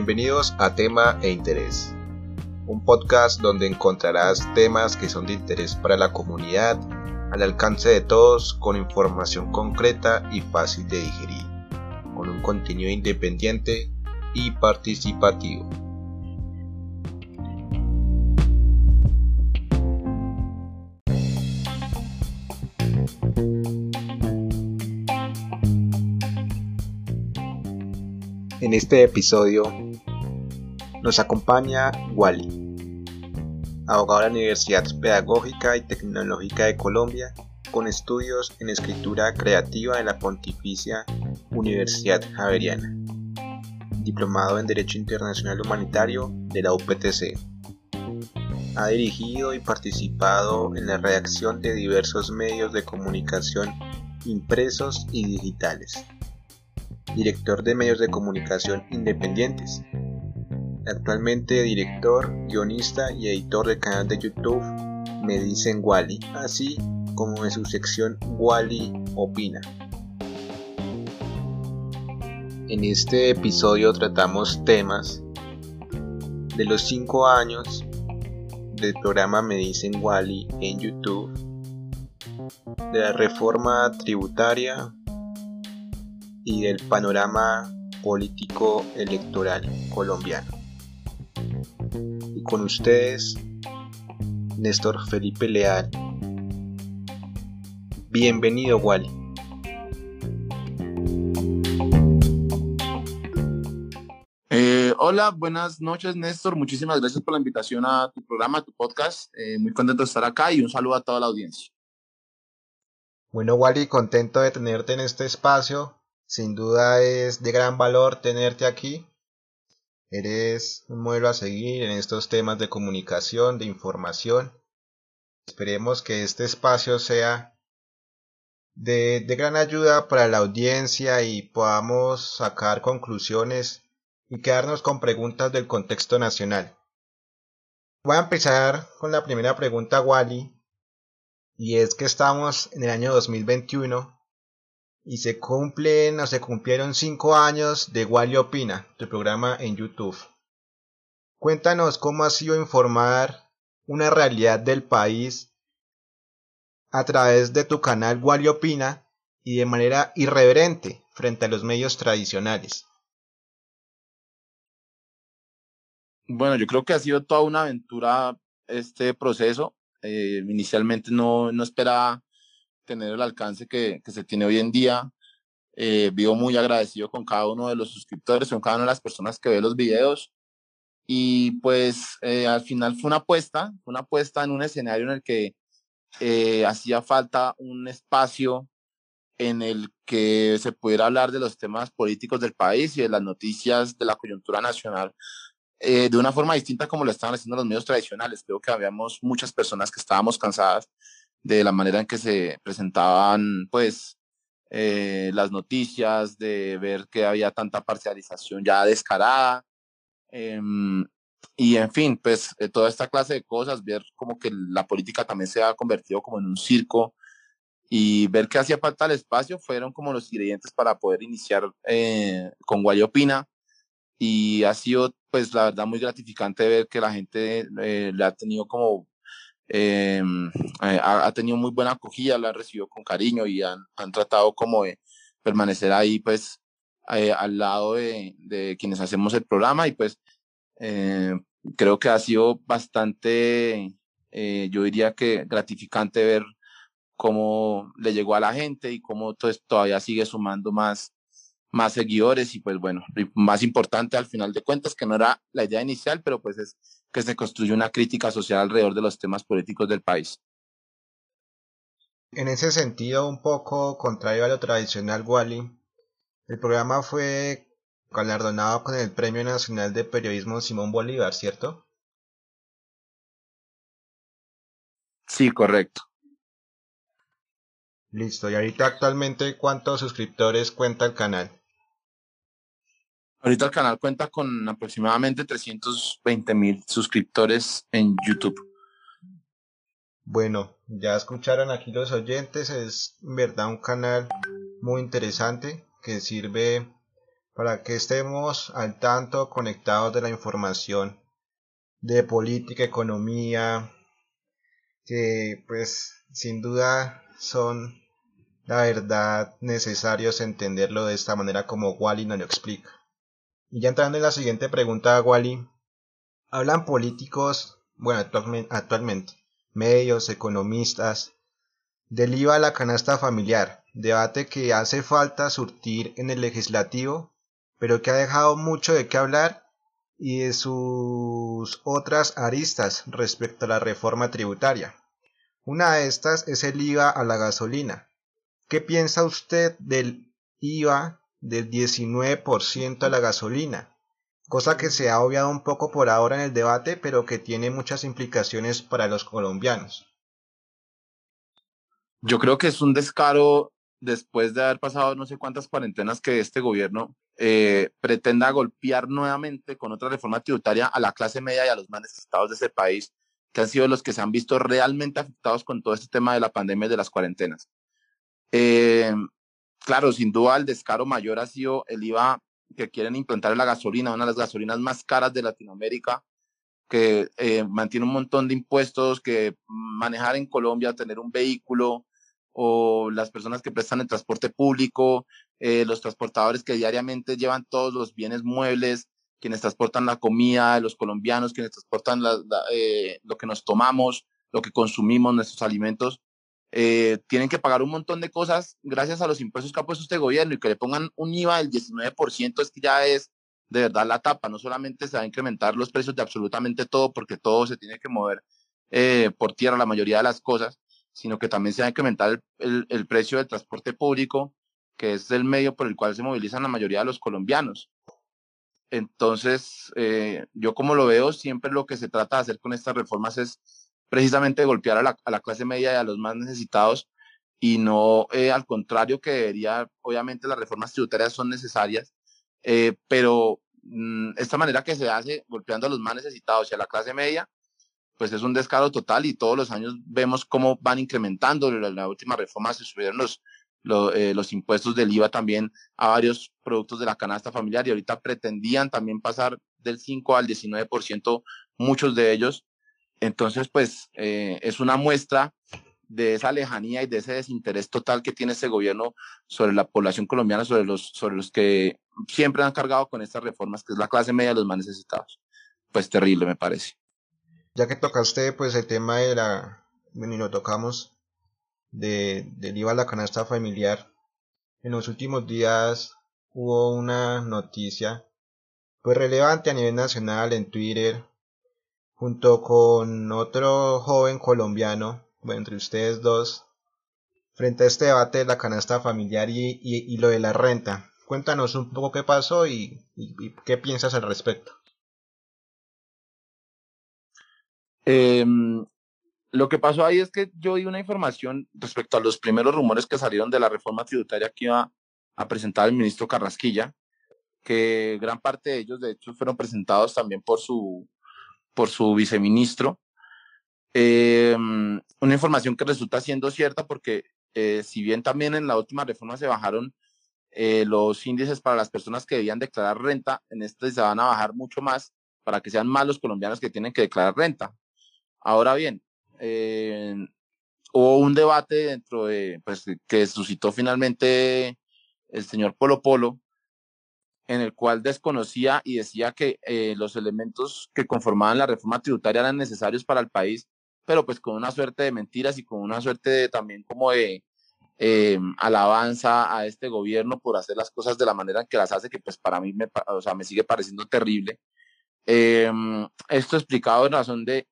Bienvenidos a Tema e Interés, un podcast donde encontrarás temas que son de interés para la comunidad, al alcance de todos, con información concreta y fácil de digerir, con un contenido independiente y participativo. En este episodio nos acompaña Wally, abogado de la Universidad Pedagógica y Tecnológica de Colombia, con estudios en escritura creativa en la Pontificia Universidad Javeriana, diplomado en Derecho Internacional Humanitario de la UPTC. Ha dirigido y participado en la redacción de diversos medios de comunicación impresos y digitales director de medios de comunicación independientes. Actualmente director, guionista y editor del canal de YouTube Me Dicen Wally, así como en su sección Wally Opina. En este episodio tratamos temas de los 5 años del programa Me Dicen Wally en YouTube, de la reforma tributaria y del panorama político electoral colombiano. Y con ustedes, Néstor Felipe Leal. Bienvenido, Wally. Eh, hola, buenas noches, Néstor. Muchísimas gracias por la invitación a tu programa, a tu podcast. Eh, muy contento de estar acá y un saludo a toda la audiencia. Bueno, Wally, contento de tenerte en este espacio sin duda es de gran valor tenerte aquí. Eres un modelo a seguir en estos temas de comunicación, de información. Esperemos que este espacio sea de, gran ayuda para la audiencia y podamos sacar conclusiones y quedarnos con preguntas del contexto nacional. Voy a empezar con la primera pregunta, Wally, y es que estamos en el año 2021 y se cumplen o se cumplieron cinco años de Wally Opina, tu programa en YouTube. Cuéntanos cómo ha sido informar una realidad del país a través de tu canal Wally Opina y de manera irreverente frente a los medios tradicionales. Bueno, yo creo que ha sido toda una aventura este proceso. Eh, inicialmente no, no esperaba tener el alcance que, que se tiene hoy en día. Eh, vivo muy agradecido con cada uno de los suscriptores, con cada una de las personas que ve los videos. Y pues eh, al final fue una apuesta, una apuesta en un escenario en el que eh, hacía falta un espacio en el que se pudiera hablar de los temas políticos del país y de las noticias de la coyuntura nacional de una forma distinta como lo estaban haciendo los medios tradicionales. Creo que habíamos muchas personas que estábamos cansadas de la manera en que se presentaban, pues, eh, las noticias, de ver que había tanta parcialización ya descarada. Em, y en fin, pues eh, toda esta clase de cosas, ver como que la política también se ha convertido como en un circo y ver que hacía falta el espacio fueron como los ingredientes para poder iniciar eh, con Guayopina y ha sido pues la verdad muy gratificante ver que la gente le ha tenido como eh, ha, tenido muy buena acogida, la han recibido con cariño y han, han tratado como de permanecer ahí pues eh, al lado de, de, quienes hacemos el programa y pues eh, creo que ha sido bastante, yo diría que gratificante ver cómo le llegó a la gente y cómo pues, todavía sigue sumando más, más seguidores y pues bueno, más importante al final de cuentas, que no era la idea inicial, pero pues es que se construye una crítica social alrededor de los temas políticos del país. En ese sentido, un poco contrario a lo tradicional, Wally, el programa fue galardonado con el Premio Nacional de Periodismo Simón Bolívar, ¿cierto? Sí, correcto. Listo, y ahorita actualmente cuántos suscriptores cuenta el canal? Ahorita el canal cuenta con aproximadamente 320 mil suscriptores en YouTube. Bueno, ya escucharon aquí los oyentes, es verdad un canal muy interesante que sirve para que estemos al tanto conectados de la información de política, economía, que pues sin duda son la verdad necesarios entenderlo de esta manera como Wally nos lo explica. Y ya entrando en la siguiente pregunta, Wally, hablan políticos, bueno, actualmente, medios, economistas, del IVA a la canasta familiar, debate que hace falta surtir en el legislativo, pero que ha dejado mucho de qué hablar y de sus otras aristas respecto a la reforma tributaria. Una de estas es el IVA a la gasolina. ¿Qué piensa usted del IVA del 19% a la gasolina? Cosa que se ha obviado un poco por ahora en el debate, pero que tiene muchas implicaciones para los colombianos. Yo creo que es un descaro después de haber pasado no sé cuántas cuarentenas que este gobierno eh, pretenda golpear nuevamente con otra reforma tributaria a la clase media y a los más necesitados de ese país, que han sido los que se han visto realmente afectados con todo este tema de la pandemia y de las cuarentenas. Eh, claro, sin duda el descaro mayor ha sido el IVA que quieren implantar en la gasolina, una de las gasolinas más caras de Latinoamérica, que eh, mantiene un montón de impuestos, que manejar en Colombia, tener un vehículo, o las personas que prestan el transporte público, eh, los transportadores que diariamente llevan todos los bienes muebles, quienes transportan la comida los colombianos, quienes transportan eh, lo que nos tomamos, lo que consumimos, nuestros alimentos, eh, tienen que pagar un montón de cosas gracias a los impuestos que ha puesto este gobierno y que le pongan un IVA del 19% es que ya es de verdad la tapa. No solamente se va a incrementar los precios de absolutamente todo porque todo se tiene que mover por tierra, la mayoría de las cosas, sino que también se va a incrementar el, el, precio del transporte público, que es el medio por el cual se movilizan la mayoría de los colombianos. Entonces, eh, yo como lo veo, siempre lo que se trata de hacer con estas reformas es precisamente golpear a la, a la clase media y a los más necesitados y no eh, al contrario que debería, obviamente las reformas tributarias son necesarias, eh, pero mm, esta manera que se hace golpeando a los más necesitados y a la clase media, pues es un descaro total y todos los años vemos cómo van incrementando. En la, última reforma se subieron los, eh, los, impuestos del IVA también a varios productos de la canasta familiar y ahorita pretendían también pasar del 5 al 19%, muchos de ellos. Entonces, pues eh, es una muestra de esa lejanía y de ese desinterés total que tiene ese gobierno sobre la población colombiana, sobre los, sobre los que siempre han cargado con estas reformas, que es la clase media de los más necesitados. Pues terrible, me parece. Ya que tocaste pues el tema de la, bueno, y lo tocamos, de, del IVA a la canasta familiar, en los últimos días hubo una noticia pues relevante a nivel nacional en Twitter, junto con otro joven colombiano, bueno, entre ustedes dos, frente a este debate de la canasta familiar y, y, lo de la renta. Cuéntanos un poco qué pasó y, qué piensas al respecto. Em, lo que pasó ahí es que yo di una información respecto a los primeros rumores que salieron de la reforma tributaria que iba a presentar el ministro Carrasquilla, que gran parte de ellos, de hecho, fueron presentados también por su, por su viceministro. Em, una información que resulta siendo cierta porque eh, si bien también en la última reforma se bajaron eh, los índices para las personas que debían declarar renta, en este se van a bajar mucho más para que sean más los colombianos que tienen que declarar renta. Ahora bien, eh, hubo un debate dentro de, pues, que suscitó finalmente el señor Polo Polo, en el cual desconocía y decía que eh, los elementos que conformaban la reforma tributaria eran necesarios para el país, pero pues con una suerte de mentiras y con una suerte de, también como de eh, alabanza a este gobierno por hacer las cosas de la manera en que las hace, que pues para mí me, o sea, me sigue pareciendo terrible. esto explicado en razón de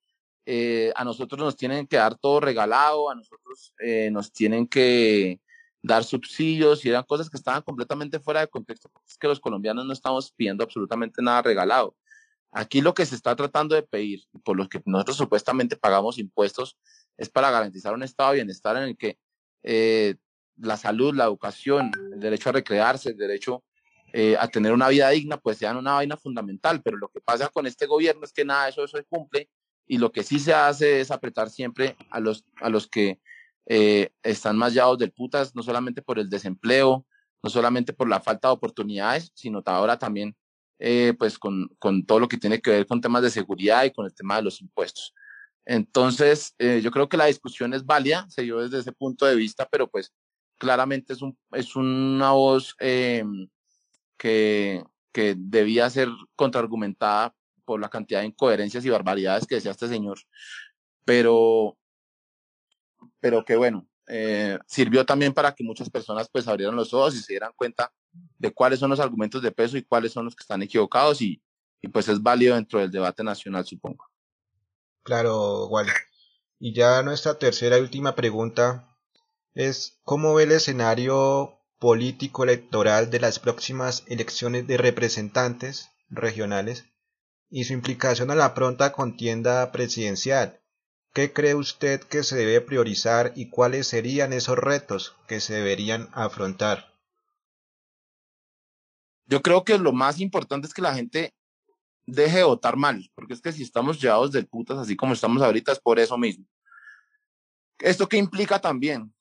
eh, a nosotros nos tienen que dar todo regalado, a nosotros eh, nos tienen que dar subsidios y eran cosas que estaban completamente fuera de contexto, porque es que los colombianos no estamos pidiendo absolutamente nada regalado. Aquí lo que se está tratando de pedir, por lo que nosotros supuestamente pagamos impuestos, es para garantizar un estado de bienestar en el que eh, la salud, la educación, el derecho a recrearse, el derecho a tener una vida digna, pues sean una vaina fundamental. Pero lo que pasa con este gobierno es que nada de eso, eso se cumple y lo que sí se hace es apretar siempre a los, a los que eh, están más llados del putas, no solamente por el desempleo, no solamente por la falta de oportunidades, sino ahora también eh, pues con, con, todo lo que tiene que ver con temas de seguridad y con el tema de los impuestos. Entonces, eh, yo creo que la discusión es válida, se dio desde ese punto de vista, pero pues claramente es, un, es una voz eh, que, que debía ser contraargumentada por la cantidad de incoherencias y barbaridades que decía este señor, pero, pero que bueno, eh, sirvió también para que muchas personas pues abrieran los ojos y se dieran cuenta de cuáles son los argumentos de peso y cuáles son los que están equivocados y, y pues es válido dentro del debate nacional, supongo. Claro, Wally. Y ya nuestra tercera y última pregunta es, ¿cómo ve el escenario político electoral de las próximas elecciones de representantes regionales y su implicación a la pronta contienda presidencial? ¿Qué cree usted que se debe priorizar y cuáles serían esos retos que se deberían afrontar? Yo creo que lo más importante es que la gente deje de votar mal, porque es que si estamos llevados de putas así como estamos ahorita es por eso mismo. ¿Esto qué implica también?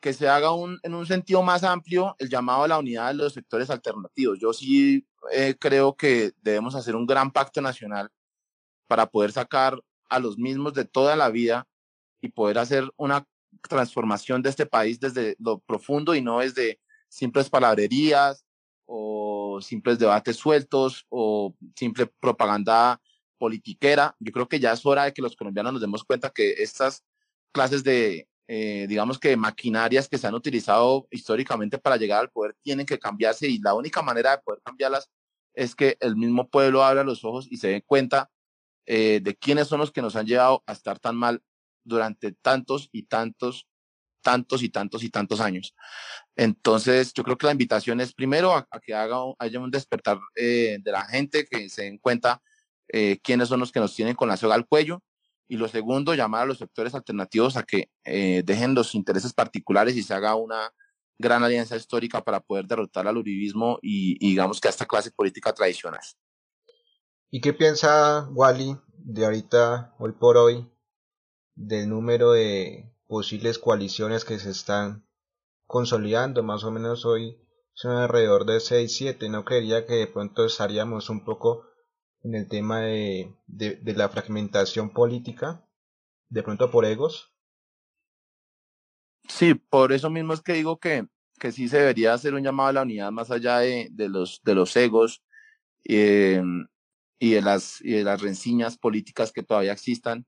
Que se haga un, en un sentido más amplio el llamado a la unidad de los sectores alternativos. Yo sí eh, creo que debemos hacer un gran pacto nacional para poder sacar a los mismos de toda la vida y poder hacer una transformación de este país desde lo profundo y no desde simples palabrerías o simples debates sueltos o simple propaganda politiquera. Yo creo que ya es hora de que los colombianos nos demos cuenta que estas clases de, eh, digamos que maquinarias que se han utilizado históricamente para llegar al poder tienen que cambiarse y la única manera de poder cambiarlas es que el mismo pueblo abra los ojos y se dé cuenta eh, de quiénes son los que nos han llevado a estar tan mal durante tantos y tantos, tantos y tantos y tantos años. Entonces, yo creo que la invitación es primero a, que haga, haya un despertar eh, de la gente, que se den cuenta eh, quiénes son los que nos tienen con la soga al cuello. Y lo segundo, llamar a los sectores alternativos a que dejen los intereses particulares y se haga una gran alianza histórica para poder derrotar al uribismo y, y digamos que a esta clase política tradicional. ¿Y qué piensa Wally de ahorita, hoy por hoy, del número de posibles coaliciones que se están consolidando? Más o menos hoy son alrededor de 6, 7. ¿No creería que de pronto estaríamos un poco en el tema de, de, la fragmentación política? De pronto por egos. Sí, por eso mismo es que digo que, que sí se debería hacer un llamado a la unidad más allá de, de los, de los egos. Eh, y de las, y de las renciñas políticas que todavía existan,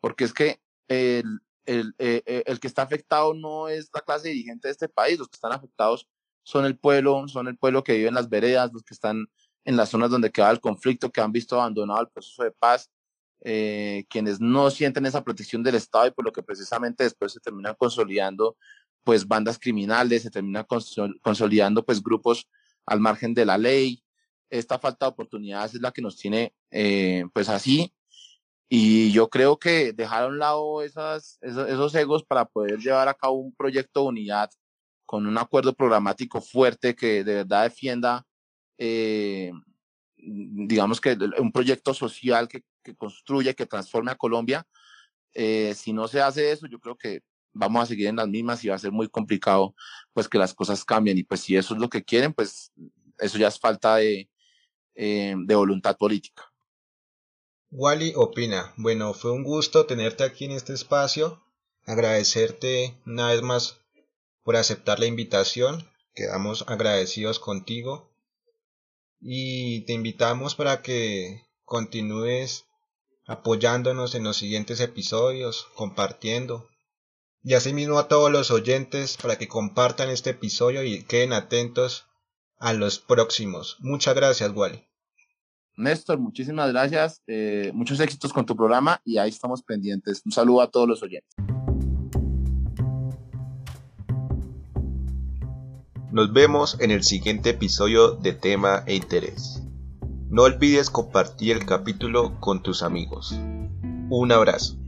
porque es que el, el, eh, eh, el, que está afectado no es la clase dirigente de este país, los que están afectados son el pueblo, son el pueblo que vive en las veredas, los que están en las zonas donde queda el conflicto, que han visto abandonado el proceso de paz, eh, quienes no sienten esa protección del Estado y por lo que precisamente después se terminan consolidando pues bandas criminales, se terminan consolidando pues grupos al margen de la ley, esta falta de oportunidades es la que nos tiene eh, pues así. Y yo creo que dejar a un lado esas, esos, egos para poder llevar a cabo un proyecto de unidad con un acuerdo programático fuerte que de verdad defienda, eh, digamos que un proyecto social que, que construya, que transforme a Colombia. Eh, si no se hace eso, yo creo que vamos a seguir en las mismas y va a ser muy complicado pues que las cosas cambien. Y pues si eso es lo que quieren, pues eso ya es falta de, eh, de voluntad política. Wally opina, bueno, fue un gusto tenerte aquí en este espacio, agradecerte una vez más por aceptar la invitación, quedamos agradecidos contigo y te invitamos para que continúes apoyándonos en los siguientes episodios, compartiendo. Y asimismo a todos los oyentes para que compartan este episodio y queden atentos a los próximos. Muchas gracias, Wally. Néstor, muchísimas gracias. Eh, muchos éxitos con tu programa y ahí estamos pendientes. Un saludo a todos los oyentes. Nos vemos en el siguiente episodio de Tema e Interés. No olvides compartir el capítulo con tus amigos. Un abrazo.